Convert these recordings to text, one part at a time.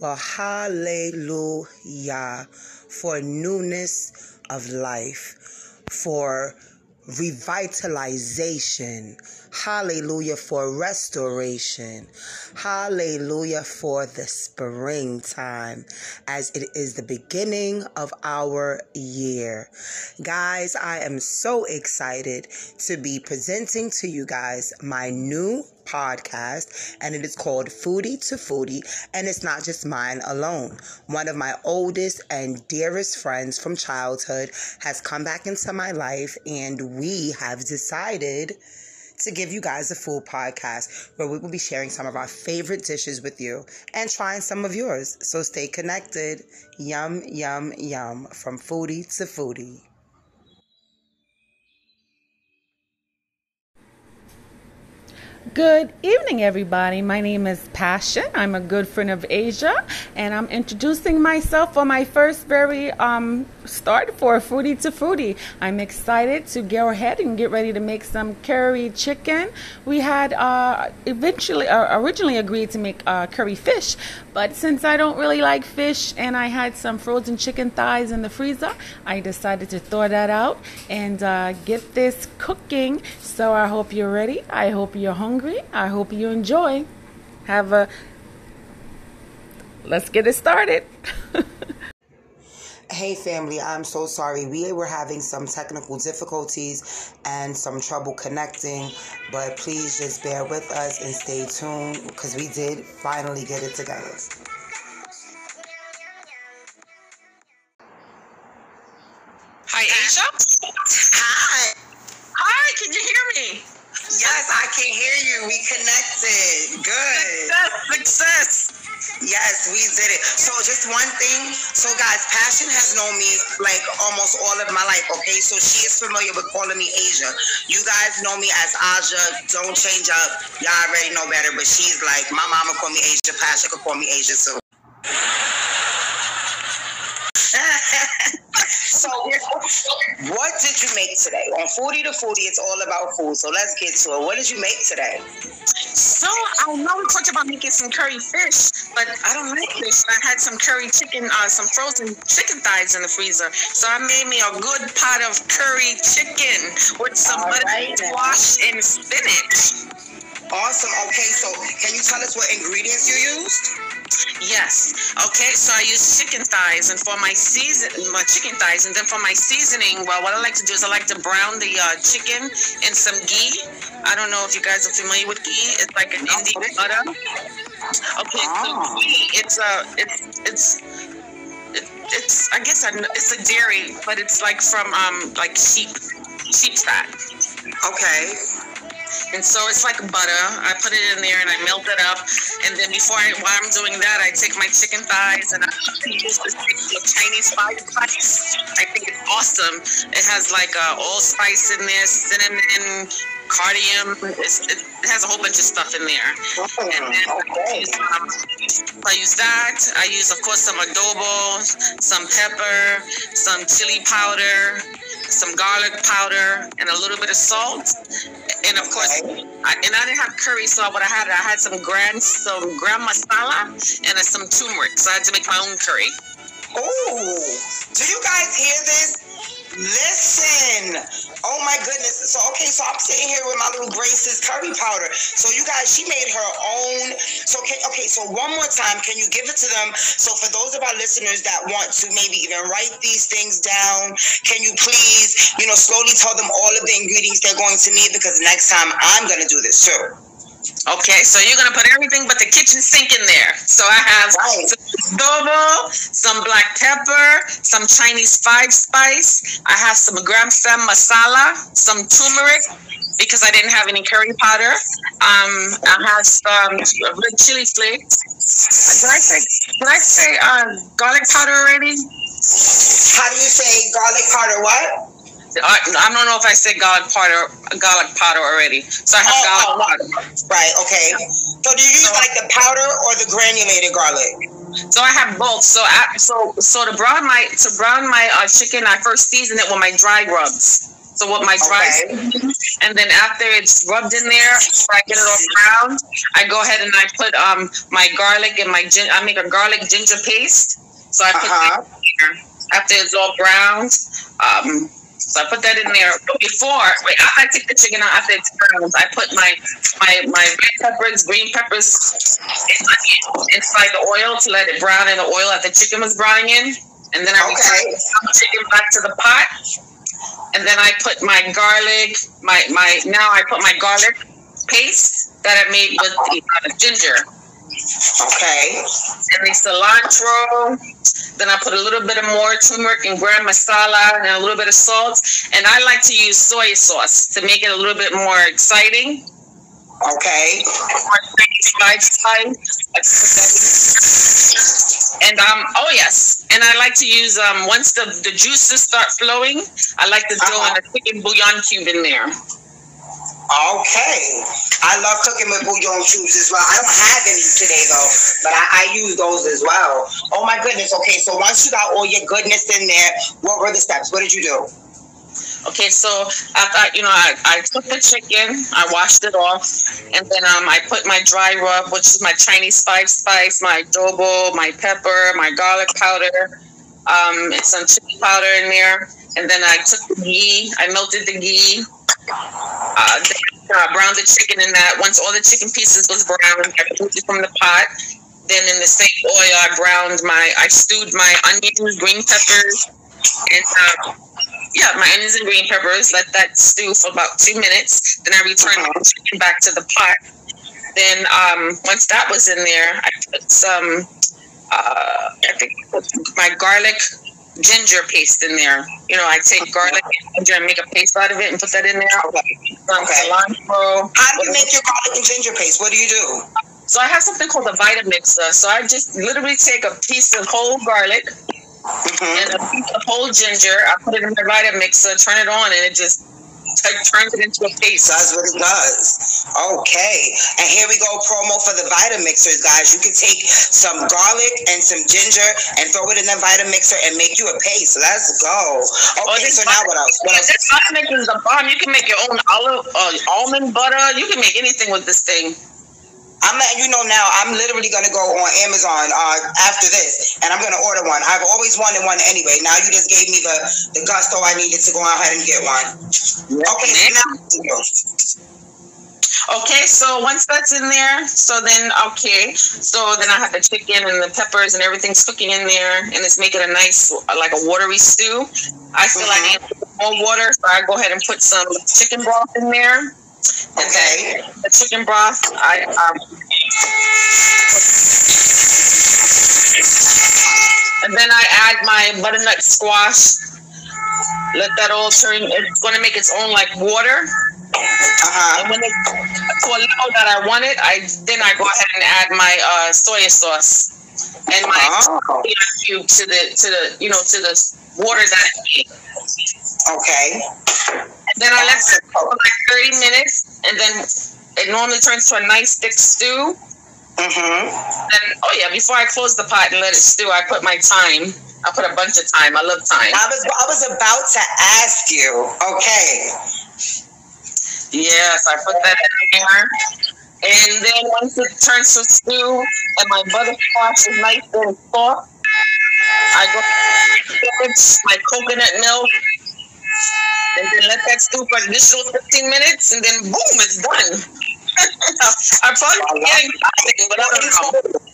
Well, hallelujah for newness of life, for revitalization. Hallelujah for restoration. Hallelujah for the springtime as it is the beginning of our year. Guys, I am so excited to be presenting to you guys my new podcast, and it is called Foodie to Foodie, and it's not just mine alone. One of my oldest and dearest friends from childhood has come back into my life, and we have decided to give you guys a full podcast where we will be sharing some of our favorite dishes with you and trying some of yours. So stay connected. Yum, yum, yum. From foodie to foodie. Good evening, everybody. My name is Passion. I'm a good friend of Asia, and I'm introducing myself for my first very um, start for Foodie to Foodie. I'm excited to go ahead and get ready to make some curry chicken. We had uh, eventually, uh, originally agreed to make uh, curry fish, but since I don't really like fish and I had some frozen chicken thighs in the freezer, I decided to throw that out and uh, get this cooking. So I hope you're ready. I hope you're hungry. I hope you enjoy. Have a let's get it started. Hey family, I'm so sorry. We were having some technical difficulties and some trouble connecting, but please just bear with us and stay tuned because we did finally get it together. Hi, Asia. Hi. Hi, can you hear me? Yes, I can hear you. We connected. Good. Success, success. Yes, we did it. So just one thing. So guys, Passion has known me like almost all of my life. Okay, so she is familiar with calling me Asia. You guys know me as Aja. Don't change up. Y'all already know better. But she's like, my mama call me Asia. Passion could call me Asia too. so what did you make today? On Foodie to Foodie, it's all about food. So let's get to it. What did you make today? So I know we talked about making some curry fish, but I don't like fish. I had some curry chicken, uh, some frozen chicken thighs in the freezer. So I made me a good pot of curry chicken with some All butter right. squash and spinach. Awesome. Okay, so can you tell us what ingredients you used? Yes. Okay. So I use chicken thighs, and for my season, my chicken thighs, and then for my seasoning, well, what I like to do is I like to brown the uh, chicken in some ghee. I don't know if you guys are familiar with ghee. It's like an Indian butter. Okay. So Ah. ghee, it's a, it's, it's. It, it's I guess I, it's a dairy, but it's like from um like sheep sheep's fat. Okay. And so it's like butter. I put it in there and I melt it up. And then before I, while I'm doing that, I take my chicken thighs and I use this Chinese spice spice. I think it's awesome. It has like uh, allspice in there, cinnamon, cardamom. It's, it, has a whole bunch of stuff in there. And then Okay. um, I use that. I use, of course, some adobo, some pepper, some chili powder, some garlic powder, and a little bit of salt. And of course, I, and I didn't have curry, so what I had, I had some grand, some garam masala and some turmeric. So I had to make my own curry. Oh, do you guys hear this? Listen. Oh my goodness. So okay, so I'm sitting here with my little Grace's curry powder. So you guys, she made her own. So okay, okay. So one more time, can you give it to them? So for those of our listeners that want to maybe even write these things down, can you please, you know, slowly tell them all of the ingredients they're going to need because next time I'm gonna do this too. Okay, so you're gonna put everything but the kitchen sink in there. So I have Right. some adobo, some black pepper, some Chinese five spice. I have some gram sam masala, some turmeric because I didn't have any curry powder. Um, I have some red chili flakes. Did I say? Did I say uh, garlic powder already? How do you say garlic powder? What? I, I don't know if I said garlic powder, garlic powder already. So I have Oh, garlic oh, powder. Right. Okay. So do you use like the powder or the granulated garlic? So I have both. So I, so so to brown my to brown my uh, chicken, I first season it with my dry rubs. So with my dry, Okay. and then after it's rubbed in there, after I get it all brown, I go ahead and I put um my garlic and my gin. I make a garlic ginger paste. So I put Uh-huh. that in there. after it's all browned. Um, so I put that in there. But before, wait, after I take the chicken out, after it's browned, I put my my my red peppers, green peppers inside the oil to let it brown in the oil that the chicken was browning in, and then I Okay. return the chicken back to the pot. And then I put my garlic, my my now I put my garlic paste that I made with the uh, ginger Okay. and the cilantro. Then I put a little bit of more turmeric and garam masala and a little bit of salt. And I like to use soy sauce to make it a little bit more exciting. Okay. More fried side. And um oh yes, and I like to use um once the the juices start flowing, I like to throw in a chicken bouillon cube in there. Okay. I love cooking with bouillon cubes as well. I don't have any today though, but I, I use those as well. Oh my goodness. Okay, so once you got all your goodness in there, what were the steps? What did you do? Okay, so after you know, I, I took the chicken, I washed it off, and then um, I put my dry rub, which is my Chinese five spice, my adobo, my pepper, my garlic powder, um, and some chili powder in there. And then I took the ghee, I melted the ghee, uh, uh, browned the chicken in that. Once all the chicken pieces was browned, I removed it from the pot. Then in the same oil, I browned my, I stewed my onions, green peppers, and uh, yeah, my onions and green peppers. Let that stew for about two minutes. Then I returned the chicken back to the pot. Then um, once that was in there, I put some, uh, I think my garlic ginger paste in there. You know, I take garlic and ginger and make a paste out of it and put that in there. Some Okay. cilantro. How do you make your garlic and ginger paste? What do you do? So I have something called a Vitamixer. So I just literally take a piece of whole garlic hmm and a piece of whole ginger. I put it in my Vitamixer, turn it on, and it just turns it into a paste. That's what it does. Okay. And here we go, promo for the Vitamixers, guys. You can take some garlic and some ginger and throw it in the Vitamixer and make you a paste. Let's go. Okay, this so now what else? What else? this Vitamixer is the bomb. You can make your own olive, uh, almond butter. You can make anything with this thing. I'm letting you know now. I'm literally gonna go on Amazon uh, after this, and I'm gonna order one. I've always wanted one anyway. Now you just gave me the the gusto I needed to go ahead and get one. Okay, so now Okay, so once that's in there, so then okay, so then I have the chicken and the peppers and everything's cooking in there, and it's making a nice like a watery stew. I feel I need more water, so I go ahead and put some chicken broth in there. Okay. the chicken broth, I um, and then I add my butternut squash. Let that all turn. It's going to make its own like water. uh huh. And when it to a level that I want it, I then I go ahead and add my uh, soy sauce and my Oh. cube to the to the you know to the water that I made. Okay. Then I let it for like 30 minutes, and then it normally turns to a nice thick stew. Mhm. And oh yeah, before I close the pot and let it stew, I put my thyme. I put a bunch of thyme. I love thyme. I was I was about to ask you. Okay. Yes, I put that in there. And then once it turns to stew and my butterscotch is nice and soft, I go my coconut milk and then let that stew for an additional 15 minutes and then boom, it's done. I'm probably but I.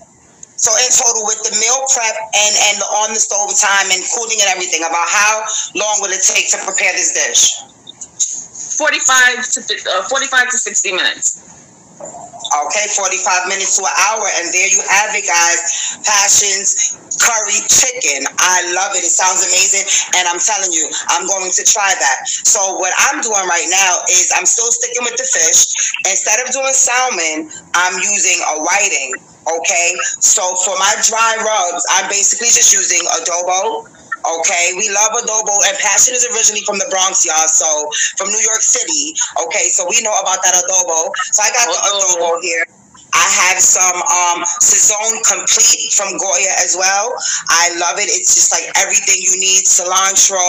So in total, with the meal prep and and the on the stove time and cooling and everything, about how long will it take to prepare this dish? 45 to uh, 45 to 60 minutes. Okay, 45 minutes to an hour, and there you have it, guys. Passions curry chicken. I love it. It sounds amazing, and I'm telling you, I'm going to try that. So what I'm doing right now is I'm still sticking with the fish. Instead of doing salmon, I'm using a whiting. Okay, so for my dry rubs, I'm basically just using adobo. Okay, we love adobo, and Passion is originally from the Bronx, y'all. So from New York City. Okay, so we know about that adobo. So I got the Adobo. here. I have some um Complete from Goya as well. I love it. It's just like everything you need: cilantro,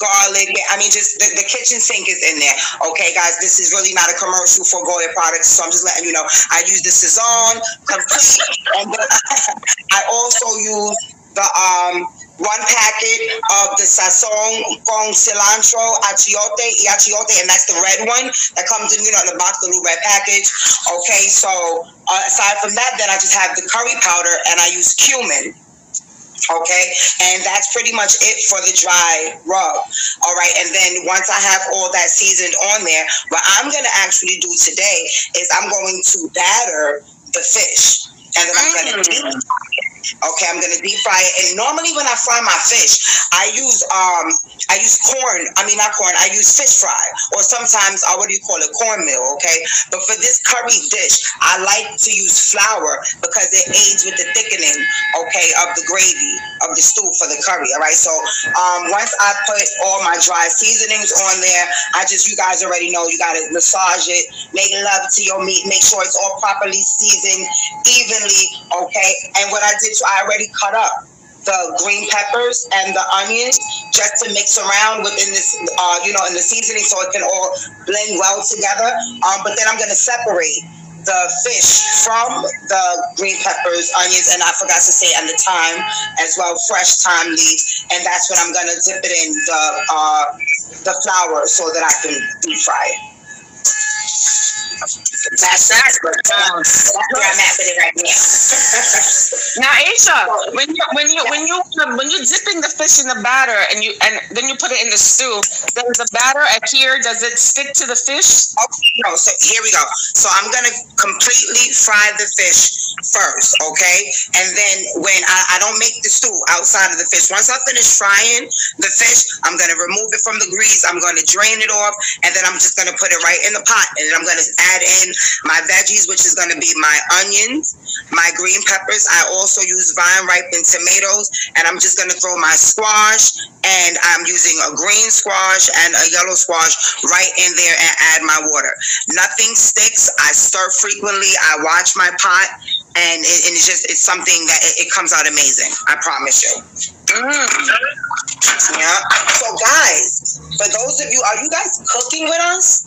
garlic. I mean, just the, the kitchen sink is in there. Okay, guys, this is really not a commercial for Goya products, so I'm just letting you know. I use the Sazon Complete, and I also use the um one packet of the sazon con cilantro achiote y achiote, and that's the red one that comes in, you know, in the box, the little red package. Okay, so uh, aside from that, then I just have the curry powder and I use cumin. Okay, and that's pretty much it for the dry rub. All right, and then once I have all that seasoned on there, what I'm gonna actually do today is I'm going to batter the fish, and then I'm gonna deep Okay, I'm gonna deep fry it. And normally when I fry my fish, I use um I use corn. I mean not corn. I use fish fry, or sometimes uh, what do you call it, cornmeal? Okay, but for this curry dish, I like to use flour because it aids with the thickening. Okay, of the gravy of the stew for the curry. All right. So um once I put all my dry seasonings on there, I just you guys already know you gotta massage it, make love to your meat, make sure it's all properly seasoned evenly. Okay, and what I did I already cut up the green peppers and the onions just to mix around within this, uh, you know, in the seasoning so it can all blend well together. Um, but then I'm going to separate the fish from the green peppers, onions, and I forgot to say, and the thyme as well, fresh thyme leaves. And that's when I'm going to dip it in the, uh, the flour so that I can deep fry it. That's that's where I'm at with it right now. now, Asia, when you when you when you when you're dipping the fish in the batter and you and then you put it in the stew, does the batter adhere? Does it stick to the fish? Okay, no. So here we go. So I'm gonna completely fry the fish first, okay? And then when I, I don't make the stew outside of the fish, once I finish frying the fish, I'm gonna remove it from the grease. I'm gonna drain it off, and then I'm just gonna put it right in the pot, and I'm gonna add in my veggies, which is gonna be my onions, my green peppers. I also use vine ripened tomatoes, and I'm just gonna throw my squash, and I'm using a green squash and a yellow squash right in there, and add my water. Nothing sticks. I stir frequently. I watch my pot and, it, and it's just it's something that it, it comes out amazing. I promise you. Mm. Yeah. So guys, for those of you, are you guys cooking with us?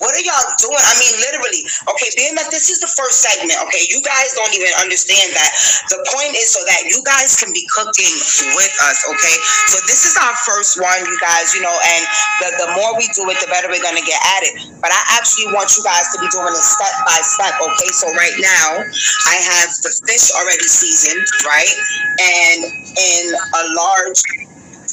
What are y'all doing? I mean, literally. Okay, being that this is the first segment, okay, you guys don't even understand that. The point is so that you guys can be cooking with us, okay? So this is our first one, you guys, you know, and the, the more we do it, the better we're gonna get at it. But I actually want you guys to be doing it step by step, okay? So right now, I have the fish already seasoned, right? And in a large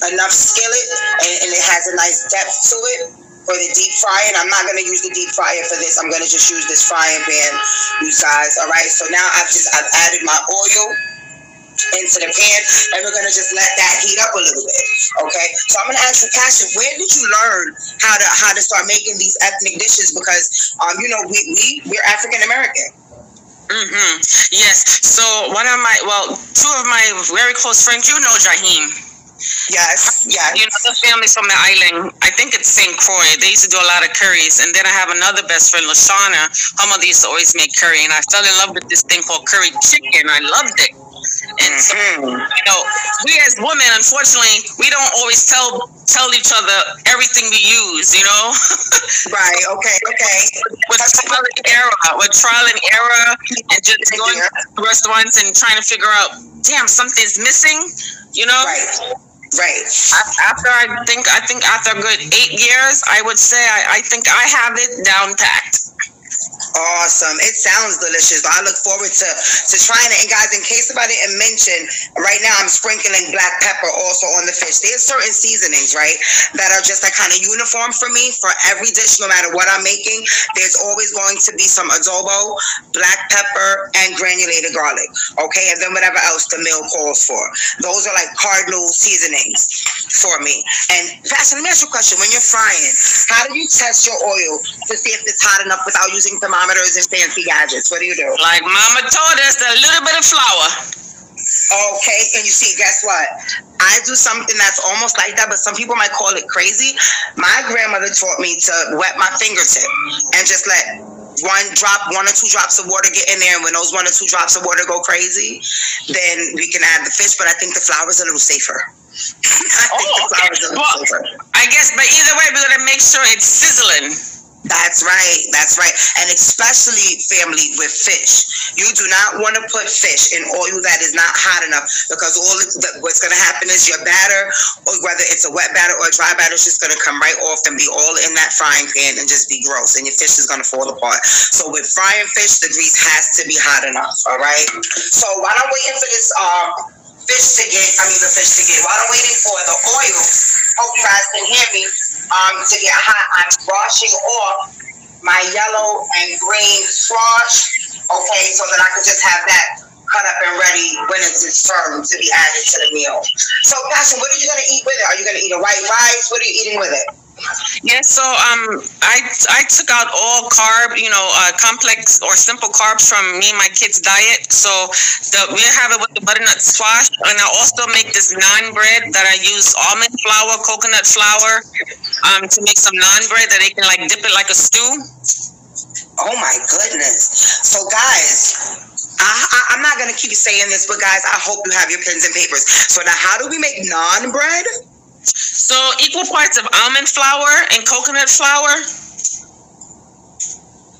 enough skillet and, and it has a nice depth to it for the deep frying. I'm not gonna use the deep fryer for this. I'm gonna just use this frying pan, you guys. All right. So now I've just I've added my oil into the pan, and we're gonna just let that heat up a little bit. Okay. So I'm gonna ask you, Passion, where did you learn how to how to start making these ethnic dishes? Because um, you know, we we we're African American. Mm-hmm. Yes. So one of my well, two of my very close friends, you know, Jaheem. Yes, yes. You know, the family's from the island. I think it's St. Croix. They used to do a lot of curries. And then I have another best friend, Lashana. Her mother used to always make curry. And I fell in love with this thing called curry chicken. I loved it. And so, mm-hmm. you know, we as women, unfortunately, we don't always tell tell each other everything we use, you know? right, okay, okay. With trial and error, with trial and error, and just going to restaurants and trying to figure out, damn, something's missing, you know? Right. Right. After I think I think after a good eight years, I would say I, I think I have it down packed. Awesome. It sounds delicious. I look forward to, to trying it. And guys, in case I didn't mention, right now I'm sprinkling black pepper also on the fish. There's certain seasonings, right, that are just like kind of uniform for me for every dish, no matter what I'm making. There's always going to be some adobo, black pepper, and granulated garlic. Okay, and then whatever else the meal calls for. Those are like cardinal seasonings for me. And Pastor, let me ask you a question. When you're frying, how do you test your oil to see if it's hot enough without using thermometers and fancy gadgets? What do you do? Like Mama told us, a little bit of flour. Okay, and you see, guess what? I do something that's almost like that, but some people might call it crazy. My grandmother taught me to wet my fingertip and just let one drop, one or two drops of water get in there, and when those one or two drops of water go crazy, then we can add the fish. But I think the flour is a little safer. I think Oh, the flour okay. is a little Well, safer. I guess, but either way, we're gonna make sure it's sizzling. That's right. That's right. And especially family with fish. You do not want to put fish in oil that is not hot enough because all the, what's going to happen is your batter, or whether it's a wet batter or a dry batter, is just going to come right off and be all in that frying pan and just be gross. And your fish is going to fall apart. So with frying fish, the grease has to be hot enough. All right. So while I'm waiting for this um, fish to get, I mean the fish to get, while I'm waiting for the oil, hope you guys can hear me, um, to get hot, I'm washing off my yellow and green squash, okay, so that I can just have that cut up and ready when it's served to be added to the meal. So, Passion, what are you gonna eat with it? Are you gonna eat a white rice? What are you eating with it? Yeah, so um, I I took out all carb, you know, uh, complex or simple carbs from me and my kids' diet. So the we have it with the butternut squash, and I also make this naan bread that I use almond flour, coconut flour, um, to make some naan bread that they can like dip it like a stew. Oh my goodness. So, guys, I, I'm not gonna keep saying this, but guys, I hope you have your pens and papers. So now, how do we make naan bread? So equal parts of almond flour and coconut flour.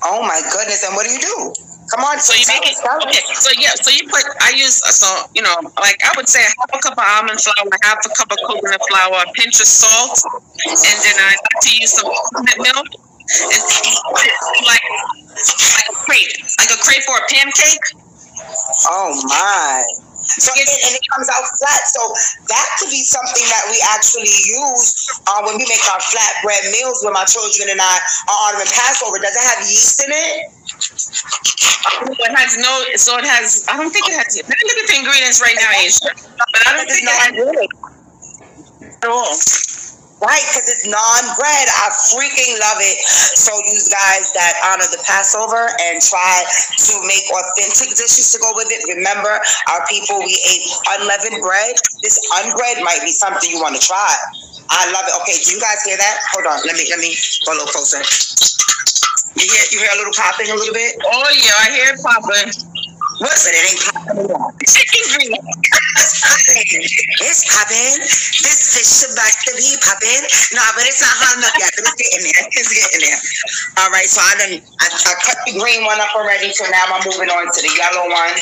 Oh my goodness! And what do you do? Come on, So you make it okay. So yeah, so you put I use so you know like I would say a half a cup of almond flour, half a cup of coconut flour, a pinch of salt, and then I like to use some coconut milk and like like a crepe, like a crepe for a pancake. Oh my. So and, and it comes out flat. So that could be something that we actually use uh, when we make our flatbread meals with my children and I are on the Passover. Does it have yeast in it? It has no, so it has. I don't think it has. Let me look at the ingredients right now, Aisha. But I don't think it has at all. Right, because it's non-bread. I freaking love it. So you guys that honor the Passover and try to make authentic dishes to go with it. Remember, our people, we ate unleavened bread. This unbread might be something you want to try. I love it. Okay, do you guys hear that? Hold on. Let me let me go a little closer. You hear you hear a little popping a little bit? Oh yeah, I hear popping. What's it? Ain't popping. It's popping. This fish is about to be popping. No, but it's not hot enough yet. But it's getting there. It's getting there. All right. So I done. I, I cut the green one up already. So now I'm moving on to the yellow one.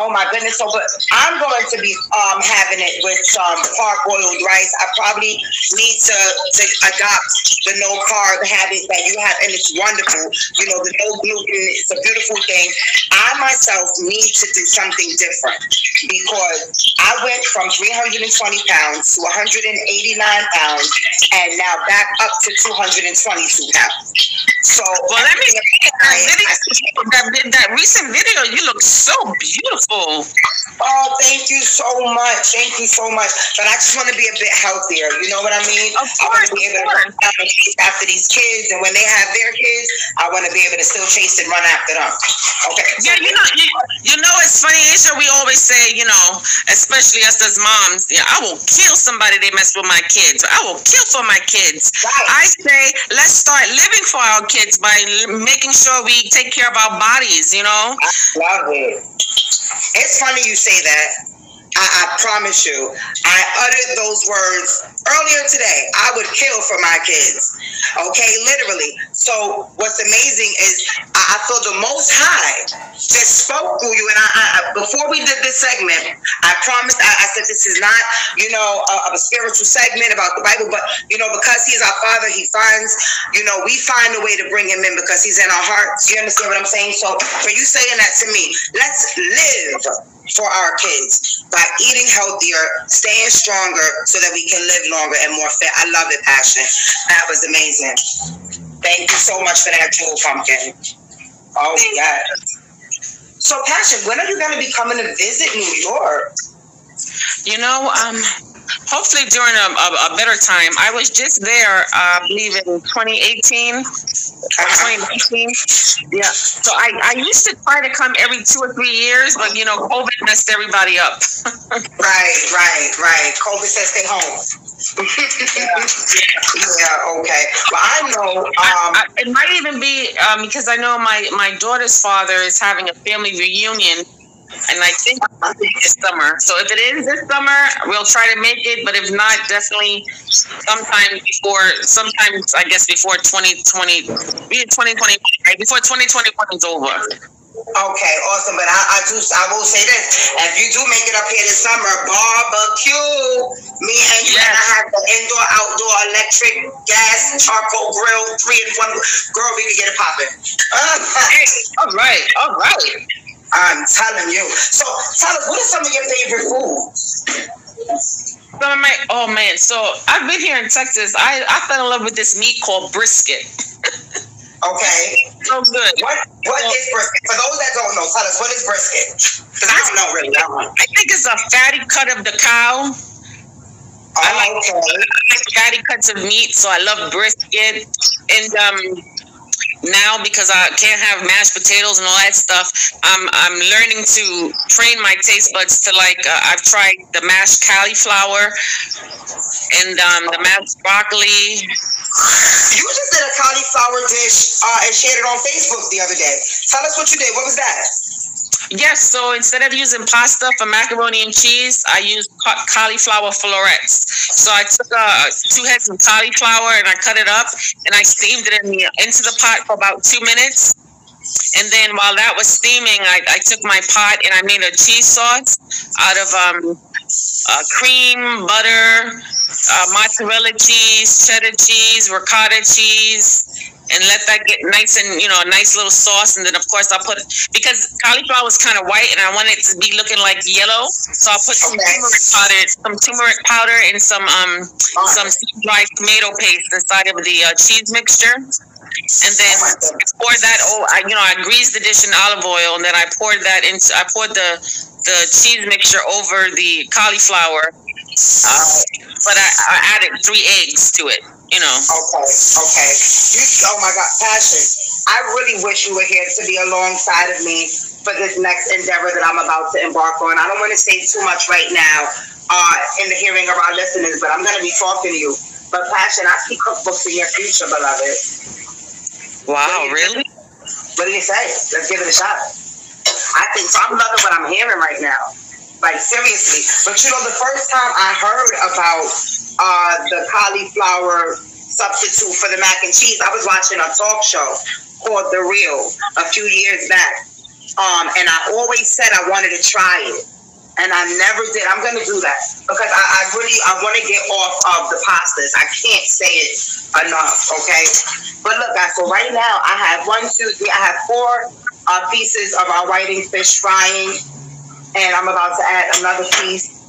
Oh my goodness. So, but I'm going to be um having it with some parboiled rice. I probably need to to adopt the no carb habit that you have, and it's wonderful. You know, the no gluten. It's a beautiful thing. I myself need to do something different because I went from 320 pounds to 189 pounds and now back up to 222 pounds. So, Well, let me that I- video. That, recent video, you look so beautiful. Oh, thank you so much. Thank you so much. But I just want to be a bit healthier. You know what I mean? Of I want to be able to run down chase after these kids, and when they have their kids, I want to be able to still chase and run after them. Okay. so Yeah, you know, you, you know, it's funny, Aisha. We always say, you know, especially us as moms, I will kill somebody they mess with my kids. I will kill for my kids. Right. I say, let's start living for our kids by making sure we take care of our bodies. You know. I love it. It's funny you say that. I, I promise you, I uttered those words earlier today. I would kill for my kids. Okay, literally. So what's amazing is I, I feel the Most High just spoke through you. And I, I before we did this segment, I promised. I, I said this is not, you know, a, a spiritual segment about the Bible, but you know, because He's our Father, He finds, you know, we find a way to bring Him in because He's in our hearts. You understand what I'm saying? So for you saying that to me, let's live for our kids by eating healthier, staying stronger, so that we can live longer and more fit. I love it, Passion. That was amazing. Thank you so much for that, Jewel Pumpkin. Oh, yes. So, Passion, when are you going to be coming to visit New York? You know, um, hopefully during a, a, a better time. I was just there, uh, I believe in 2018 or 2019. Yeah. So I, I used to try to come every two or three years, but you know, COVID messed everybody up. Right, right, right. COVID says stay home. yeah, okay. But I know um, I, I, it might even be um, because I know my my daughter's father is having a family reunion, and I think this summer. So if it is this summer, we'll try to make it. But if not, definitely sometime before. Sometimes I guess before 2020, 2020, right before 2021 is over. Okay, awesome. But I, I do I will say this. If you do make it up here this summer, barbecue. Me and you yes. and I have the indoor outdoor electric gas charcoal grill, three in one girl, we can get it popping. all right, all right. I'm telling you. So tell us, what are some of your favorite foods? Some of my oh man, so I've been here in Texas. I, I fell in love with this meat called brisket. Okay. So good. What What well, is brisket? For those that don't know, tell us what is brisket. Because I don't know really that one. I think it's a fatty cut of the cow. Oh, I like, okay. I like fatty cuts of meat, so I love brisket. And um, now because I can't have mashed potatoes and all that stuff, I'm I'm learning to train my taste buds to like. Uh, I've tried the mashed cauliflower and um, the mashed broccoli you just did a cauliflower dish uh, and shared it on Facebook the other day. Tell us what you did. What was that? Yes, so instead of using pasta for macaroni and cheese, I used cauliflower florets. So I took uh, two heads of cauliflower and I cut it up and I steamed it in the, into the pot for about two minutes. And then while that was steaming, I, I took my pot and I made a cheese sauce out of um, uh, cream, butter, uh, mozzarella cheese, cheddar cheese, ricotta cheese, and let that get nice and you know a nice little sauce. And then of course i'll put because cauliflower was kind of white, and I wanted it to be looking like yellow, so i'll put some okay. turmeric powder, some turmeric powder, and some um some dried tomato paste inside of the uh, cheese mixture. And then I poured that. Oh, I, you know, I greased the dish in olive oil, and then I poured that into. I poured the the cheese mixture over the cauliflower uh, but I, I, added three eggs to it. You know. Okay. Okay. You, oh my God, passion! I really wish you were here to be alongside of me for this next endeavor that I'm about to embark on. I don't want to say too much right now uh, in the hearing of our listeners, but I'm going to be talking to you. But passion, I see cookbooks in your future, beloved. Wow, really? What do you say? Let's give it a shot. I think so. I'm loving what I'm hearing right now. Like seriously. But you know, the first time I heard about uh, the cauliflower substitute for the mac and cheese, I was watching a talk show called The Real a few years back. Um, and I always said I wanted to try it. And I never did. I'm gonna do that because I, I really I want to get off of the pastas. I can't say it enough. Okay, but look, guys. So right now I have one, two, three. I have four uh, pieces of our whiting fish frying and I'm about to add another piece.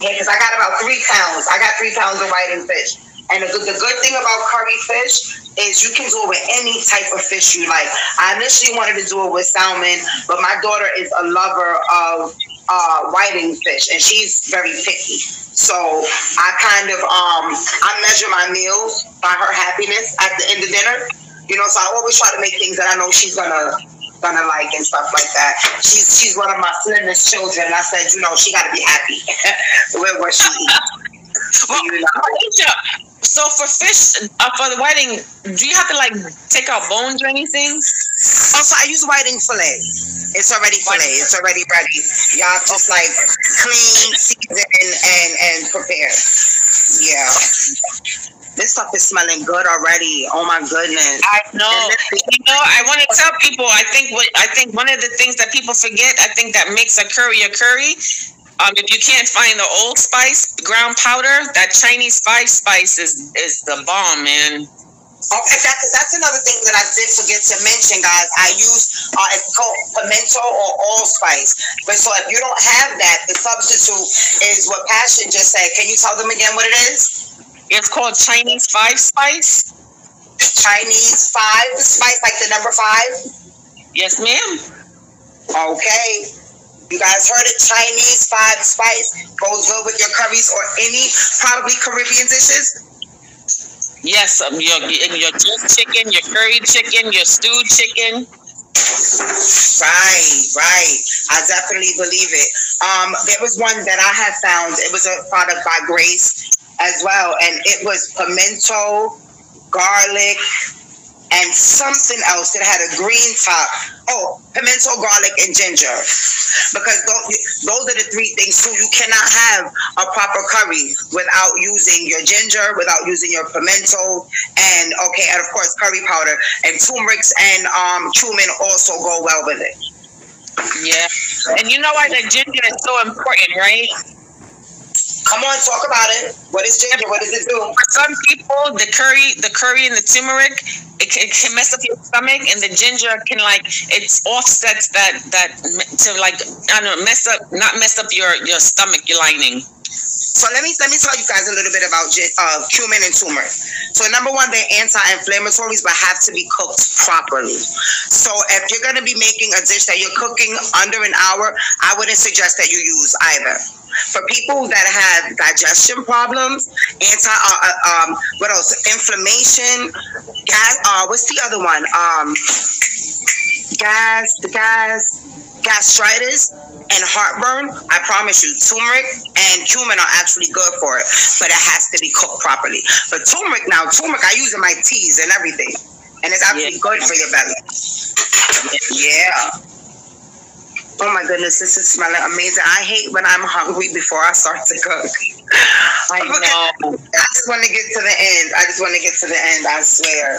Yeah, because I got about three pounds. I got three pounds of whiting fish. And the, the good thing about curry fish is you can do it with any type of fish you like. I initially wanted to do it with salmon, but my daughter is a lover of uh, whiting fish, and she's very picky. So I kind of um I measure my meals by her happiness at the end of dinner. You know, so I always try to make things that I know she's gonna gonna like and stuff like that. She's she's one of my slimmest children. I said, you know, she got to be happy with what she eats. Well. So for fish, uh, for the whiting, do you have to like take out bones or anything? Also, I use whiting fillet. It's already fillet. It's already ready. Y'all just like clean, season, and and prepare. Yeah. This stuff is smelling good already. Oh my goodness. I know. you know, I want to tell people. I think what I think one of the things that people forget. I think that makes a curry a curry. Um, if you can't find the allspice ground powder, that Chinese five spice is is the bomb, man. Okay, that, that's another thing that I did forget to mention, guys. I use uh, it's called pimento or allspice. But so if you don't have that, the substitute is what Passion just said. Can you tell them again what it is? It's called Chinese five spice. Chinese five spice, like the number five? Yes, ma'am. Okay. You guys heard it. Chinese five spice goes well with your curries or any probably Caribbean dishes. Yes, um, your your jerk chicken, your curry chicken, your stewed chicken. Right, right. I definitely believe it. Um, there was one that I had found. It was a product by Grace as well, and it was pimento, garlic, and something else. that had a green top. Oh, pimento, garlic, and ginger. Because those, are the three things too. You cannot have a proper curry without using your ginger, without using your pimento, and okay, and of course curry powder and turmeric and um, cumin also go well with it. Yeah, and you know why the ginger is so important, right? Come on, talk about it. What is ginger? What does it do? For some people, the curry, the curry and the turmeric, it can, it can mess up your stomach, and the ginger can like it offsets that that to like I don't know mess up not mess up your your stomach, your lining. So let me let me tell you guys a little bit about uh, cumin and turmeric. So number one, they're anti-inflammatories, but have to be cooked properly. So if you're going to be making a dish that you're cooking under an hour, I wouldn't suggest that you use either. For people that have digestion problems, anti, uh, uh, um, what else? Inflammation, gas. Uh, what's the other one? Um, gas. The gas gastritis and heartburn, I promise you, turmeric and cumin are actually good for it, but it has to be cooked properly. But turmeric now, turmeric I use in my teas and everything, and it's actually yeah. good for your belly. Yeah. Oh my goodness, this is smelling amazing. I hate when I'm hungry before I start to cook. I know. I just want to get to the end. I just want to get to the end. I swear.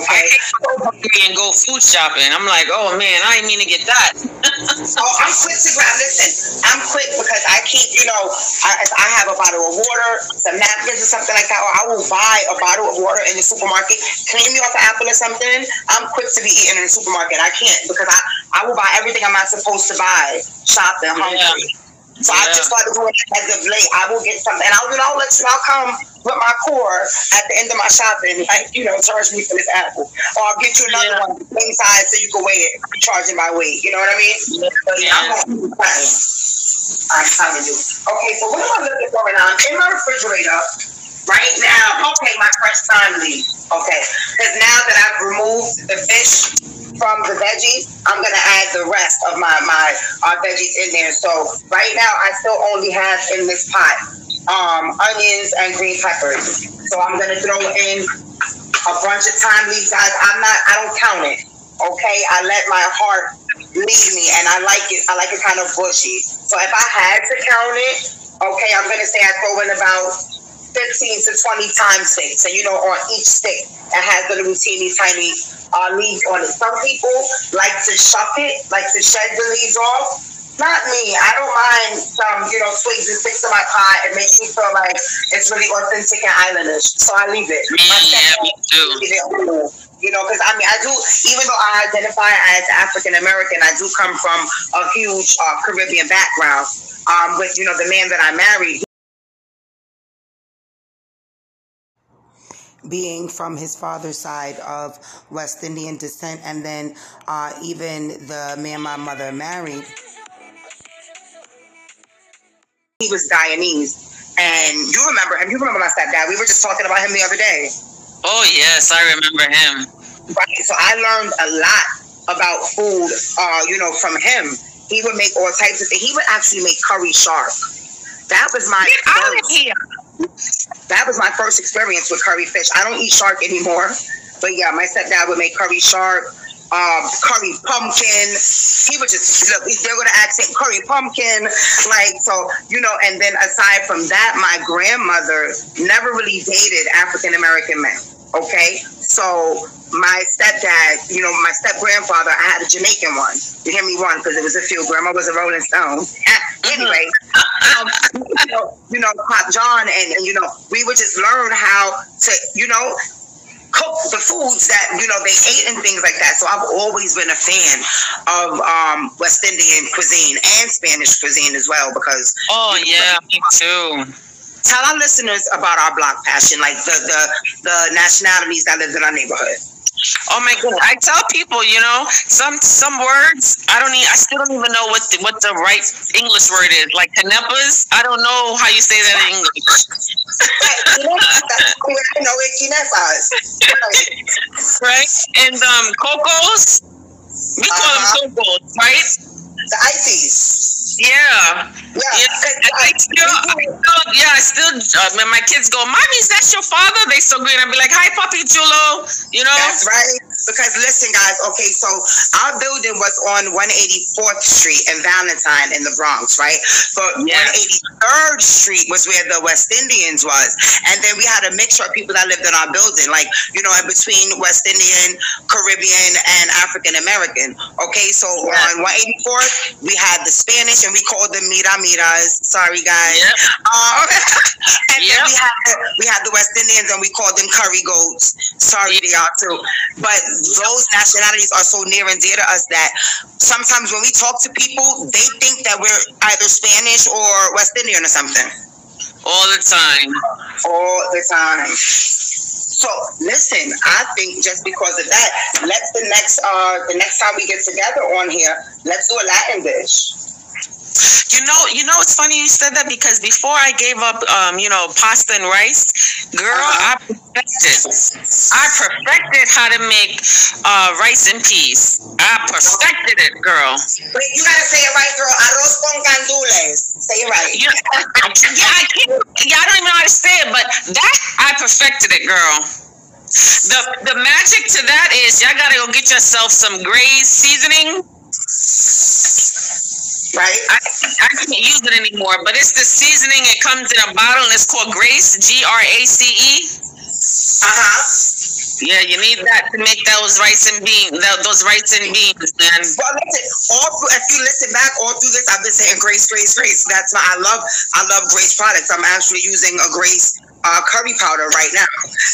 Okay. I and go food shopping. I'm like, oh man, I didn't mean to get that. oh, I'm quick to grab. Listen, I'm quick because I keep, you know, I, I have a bottle of water, some napkins or something like that, or I will buy a bottle of water in the supermarket. Clean me off an apple or something. I'm quick to be eating in the supermarket. I can't because I, I will buy everything I'm not supposed to buy shopping hungry. Yeah. So yeah. I just started doing it as of late. I will get something, and I'll, know, I'll let you. I'll come with my core at the end of my shopping, like you know, charge me for this apple, or I'll get you another yeah. one same size so you can weigh it, charging by weight. You know what I mean? Yeah. But yeah, I'm gonna I'm telling you. Okay, so what am I looking for right now? I'm in my refrigerator right now. Okay, my fresh thyme leaf. Okay, because now that I've removed the fish from the veggies, I'm gonna add the rest of my my uh, veggies in there. So right now, I still only have in this pot um, onions and green peppers. So I'm gonna throw in a bunch of thyme leaves. I, I'm not. I don't count it. Okay, I let my heart lead me, and I like it. I like it kind of bushy. So if I had to count it, okay, I'm gonna say I throw in about 15 to 20 thyme sticks. And you know, on each stick, it has the little teeny tiny uh, leaves on it. Some people like to shuck it, like to shed the leaves off. Not me. I don't mind some, you know, twigs and sticks in my pot. It makes me feel like it's really authentic and islandish. So I leave it. Me, yeah, me too. You know, because I mean, I do, even though I identify as African American, I do come from a huge uh, Caribbean background. Um, with, you know, the man that I married. Being from his father's side of West Indian descent, and then uh, even the man my mother married. He was Guyanese. And you remember him. You remember my stepdad. We were just talking about him the other day. Oh, yes, I remember him. Right. So I learned a lot about food, uh, you know, from him. He would make all types of things. He would actually make curry shark. That was my. Get out of here. That was my first experience with curry fish. I don't eat shark anymore, but yeah, my stepdad would make curry shark, um, curry pumpkin. He would just look, they would accent curry pumpkin, like so, you know. And then aside from that, my grandmother never really dated African American men. Okay, so my stepdad, you know, my step grandfather, I had a Jamaican one. You hear me one because it was a few. Grandma was a Rolling Stone. anyway, um, you, know, you know, Pop John, and, and you know, we would just learn how to, you know, cook the foods that you know they ate and things like that. So I've always been a fan of um, West Indian cuisine and Spanish cuisine as well because. Oh yeah, me too tell our listeners about our block passion, like the the, the nationalities that live in our neighborhood. Oh my god! I tell people, you know, some some words I don't even I still don't even know what the, what the right English word is. Like canepas, I don't know how you say that in English. right? And um cocos. We call Uh-huh. them so right? The ices. Yeah. Yeah. Yeah, I, I still, I still, yeah, I still, uh, when my kids go, Mommy, is that your father? They so great. I'd be like, Hi, Papi Chulo. You know? That's right. Because listen, guys. Okay, so our building was on 184th Street in Valentine in the Bronx, right? But Yeah. 183rd Street was where the West Indians was, and then we had a mixture of people that lived in our building, like you know, in between West Indian, Caribbean, and African American. Okay, so Yeah. on 184th we had the Spanish, and we called them Mira Miras. Sorry, guys. Yep. Um, and Yep. then we had the, we had the West Indians, and we called them curry goats. Sorry to y'all too, but those nationalities are so near and dear to us that sometimes when we talk to people, they think that we're either Spanish or West Indian or something All the time. all the time. So listen, I think just because of that, let's the next uh the next time we get together on here, let's do a Latin dish. You know, you know, it's funny you said that because before I gave up, um, you know, pasta and rice, girl, Uh-huh. I perfected. I perfected how to make uh, rice and peas. I perfected it, girl. Wait, you gotta say it right, girl. Arroz con gandules. Say it right. You, yeah, I can't. Yeah, I don't even know how to say it, but that I perfected it, girl. The the magic to that is y'all gotta go get yourself some Grace seasoning. Right? I, I can't use it anymore, but it's the seasoning. It comes in a bottle and it's called Grace, G R A C E. Uh-huh. Yeah, you need that to make those rice and beans, those rice and beans, man. Well, listen, all if you listen back all through this, I've been saying Grace, Grace, Grace. That's my I love I love Grace products. I'm actually using a Grace uh, curry powder right now.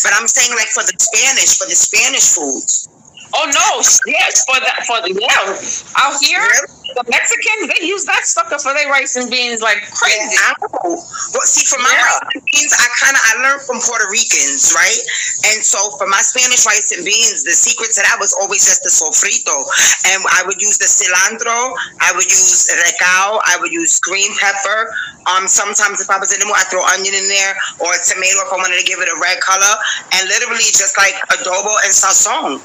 But I'm saying like for the Spanish, for the Spanish foods. Oh no, yes, for the for the yeah, out here the Mexicans they use that sucker for their rice and beans like crazy. Well, see, for my Yeah. rice and beans, I kind of I learned from Puerto Ricans, right? And so for my Spanish rice and beans, the secret to that was always just the sofrito, and I would use the cilantro, I would use recao, I would use green pepper. Um, sometimes if I was in the mood, I throw onion in there or a tomato if I wanted to give it a red color, and literally just like adobo and sazon.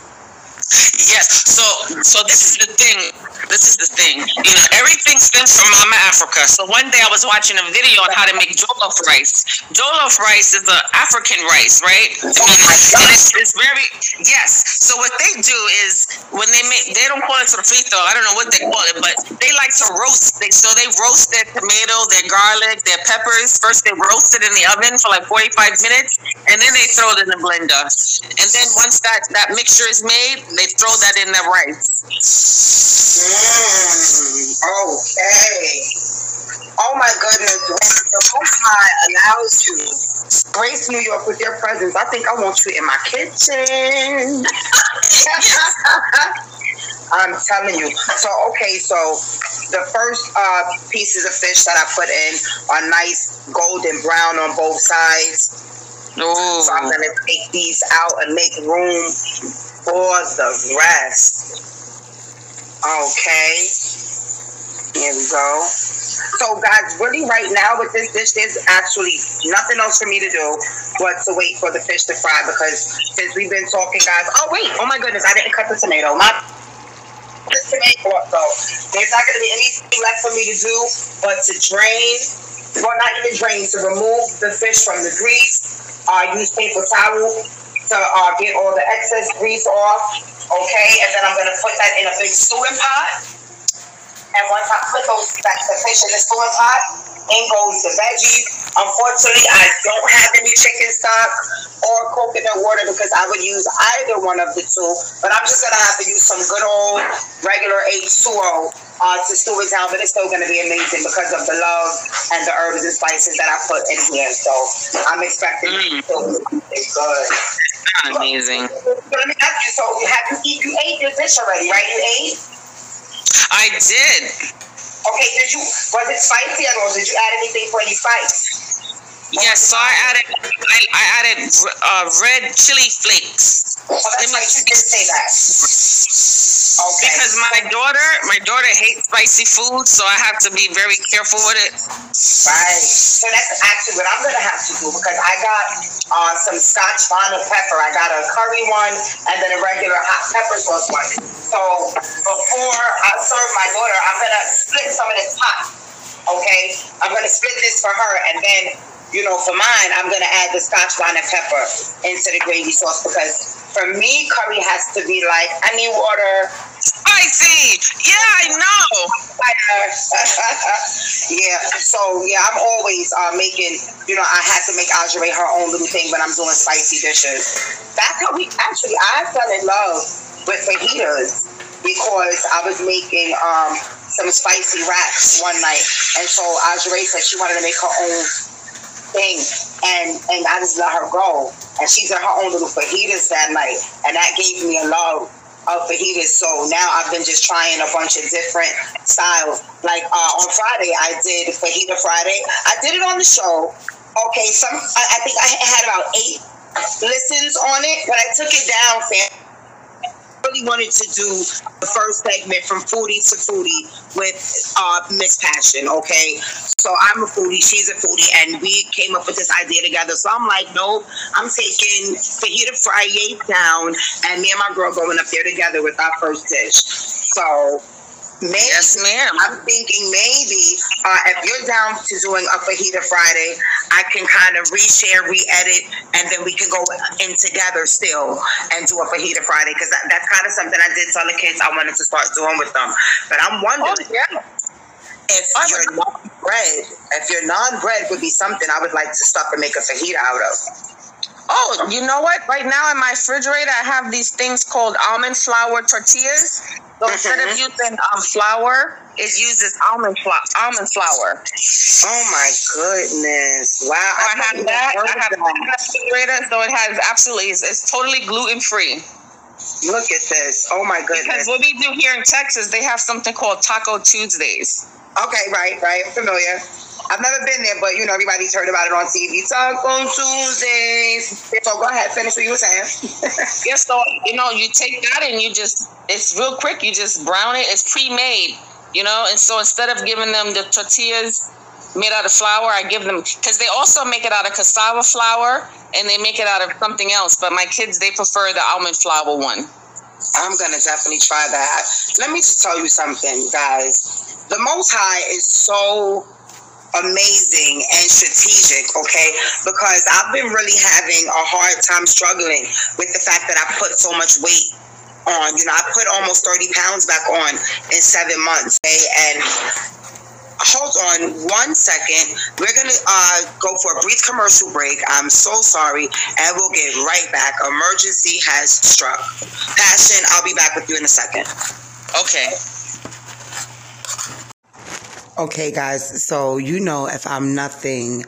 Yes. So so this is the thing. This is the thing. You know, everything stems from Mama Africa. So one day I was watching a video on how to make jollof rice. Jollof rice is the African rice, right? And it's, it's very yes. So what they do is when they make they don't call it sofrito. I don't know what they call it, but they like to roast. They so they roast their tomato, their garlic, their peppers. First they roast it in the oven for like 45 minutes, and then they throw it in the blender. And then once that that mixture is made, they throw that in the rice. Mm, okay. Oh my goodness. When the Most High allows you grace New York with your presence, I think I want you in my kitchen. I'm telling you. So, okay, so the first uh, pieces of fish that I put in are nice golden brown on both sides. So I'm gonna take these out and make room for the rest. Okay. Here we go. So guys, really right now with this dish, there's actually nothing else for me to do but to wait for the fish to fry because since we've been talking, guys. Oh wait, oh my goodness, I didn't cut the tomato. My the tomato though. There's not gonna be anything left for me to do but to drain, well not even drain, to remove the fish from the grease. Uh, use paper towel to uh, get all the excess grease off. Okay, and then I'm gonna put that in a big stewing pot. And once I put those back the fish in the stewing pot, in goes the veggies. Unfortunately, I don't have any chicken stock or coconut water because I would use either one of the two. But I'm just gonna have to use some good old regular H2O uh, to stew it down. But it's still gonna be amazing because of the love and the herbs and spices that I put in here. So I'm expecting it to be amazing. So let me ask you. So have you eat? You ate your dish already, right? You ate. I did. Okay, did you was it spicy at all? Did you add anything for any spice? Yes, so I added I, I added uh, red chili flakes. Oh, that's. You did say that. Okay. Because my daughter, my daughter hates spicy food, so I have to be very careful with it. Right. So that's actually what I'm gonna have to do because I got uh, some Scotch bonnet pepper. I got a curry one and then a regular hot pepper sauce one. So before I serve my daughter, I'm gonna split some of this pot. Okay. I'm gonna split this for her and then you know, for mine, I'm gonna add the Scotch bonnet pepper into the gravy sauce because for me, curry has to be like honey water. Spicy. Yeah, I know. yeah. So yeah, I'm always uh, making. You know, I had to make Ajare her own little thing when I'm doing spicy dishes. That's how we actually. I fell in love with fajitas because I was making um, some spicy wraps one night, and so Ajare said she wanted to make her own thing, and and I just let her go. And she's in her own little fajitas that night, and that gave me a lot of fajitas. So now I've been just trying a bunch of different styles. Like uh, on Friday, I did fajita Friday. I did it on the show. Okay, some I, I think I had about eight listens on it, but I took it down, fam really wanted to do the first segment from foodie to foodie with uh, Miss Passion. Okay, so I'm a foodie, she's a foodie, and we came up with this idea together. So I'm like, nope, I'm taking fajita Friday down, and me and my girl going up there together with our first dish. So Maybe, yes, ma'am. I'm thinking maybe uh, if you're down to doing a fajita Friday, I can kind of reshare, re-edit, and then we can go in together still and do a fajita Friday because that, that's kind of something I did tell the kids I wanted to start doing with them. But I'm wondering. Oh, yeah. If you're non-bread, if your non-bread would be something I would like to stop and make a fajita out of. Oh, you know what? Right now in my refrigerator, I have these things called almond flour tortillas. So instead of using um, flour, it uses almond flour. Almond flour. Oh my goodness! Wow! So I, I have that. I have that in the refrigerator, so it has absolutely. It's, it's totally gluten free. Look at this! Oh my goodness! Because what we do here in Texas, they have something called Taco Tuesdays. Okay, right, right. Familiar. I've never been there, but you know everybody's heard about it on TV. Taco Tuesdays. So go ahead, finish what you were saying. yes, so you know you take that and you just it's real quick. You just brown it. It's pre-made, you know. And so instead of giving them the tortillas made out of flour, I give them because they also make it out of cassava flour and they make it out of something else. But my kids they prefer the almond flour one. I'm gonna definitely try that. Let me just tell you something, guys. The Most High is so amazing and strategic, okay? Because I've been really having a hard time struggling with the fact that I put so much weight on. You know, I put almost 30 pounds back on in seven months, okay? And hold on one second. We're going to uh, go for a brief commercial break. I'm so sorry. And we'll get right back. Emergency has struck. Passion, I'll be back with you in a second. Okay. Okay, guys, so you know if I'm nothing,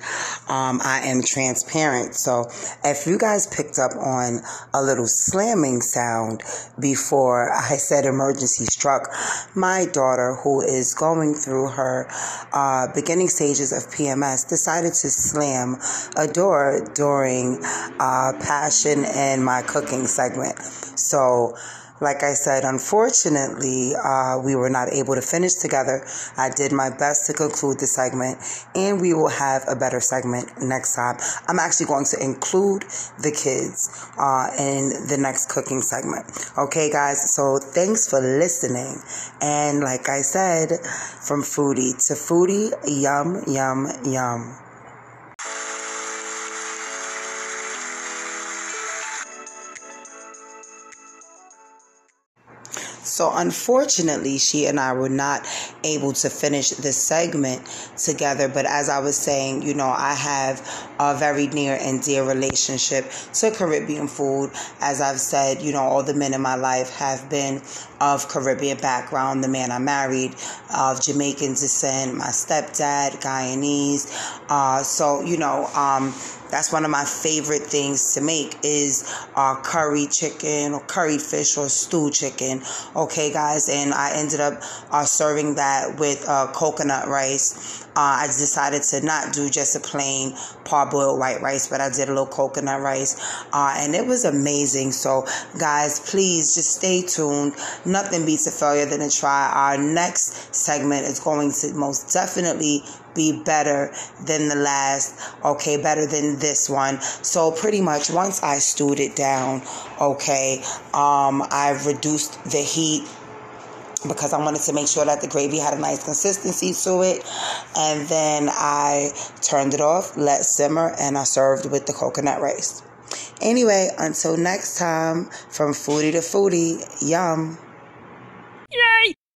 um, I am transparent. So if you guys picked up on a little slamming sound before I said emergency struck, my daughter, who is going through her uh, beginning stages of PMS, decided to slam a door during uh, Passion and my cooking segment. So, like I said, unfortunately, uh, we were not able to finish together. I did my best to conclude the segment, and we will have a better segment next time. I'm actually going to include the kids uh, in the next cooking segment. Okay, guys, so thanks for listening. And like I said, from foodie to foodie, yum, yum, yum. So, unfortunately, she and I were not able to finish this segment together. But as I was saying, you know, I have a very near and dear relationship to Caribbean food. As I've said, you know, all the men in my life have been of Caribbean background. The man I married of Jamaican descent, my stepdad, Guyanese. Uh, so, you know, um, that's one of my favorite things to make is our curry chicken or curried fish or stew chicken. Okay, guys, and I ended up uh, serving that with uh, coconut rice. Uh, I decided to not do just a plain parboiled white rice, but I did a little coconut rice, uh, and it was amazing. So, guys, please just stay tuned. Nothing beats a failure than a try. Our next segment is going to most definitely be better than the last, okay, better than this one. So pretty much once I stewed it down, okay, um, I reduced the heat because I wanted to make sure that the gravy had a nice consistency to it. And then I turned it off, let simmer, and I served with the coconut rice. Anyway, until next time, from foodie to foodie, yum.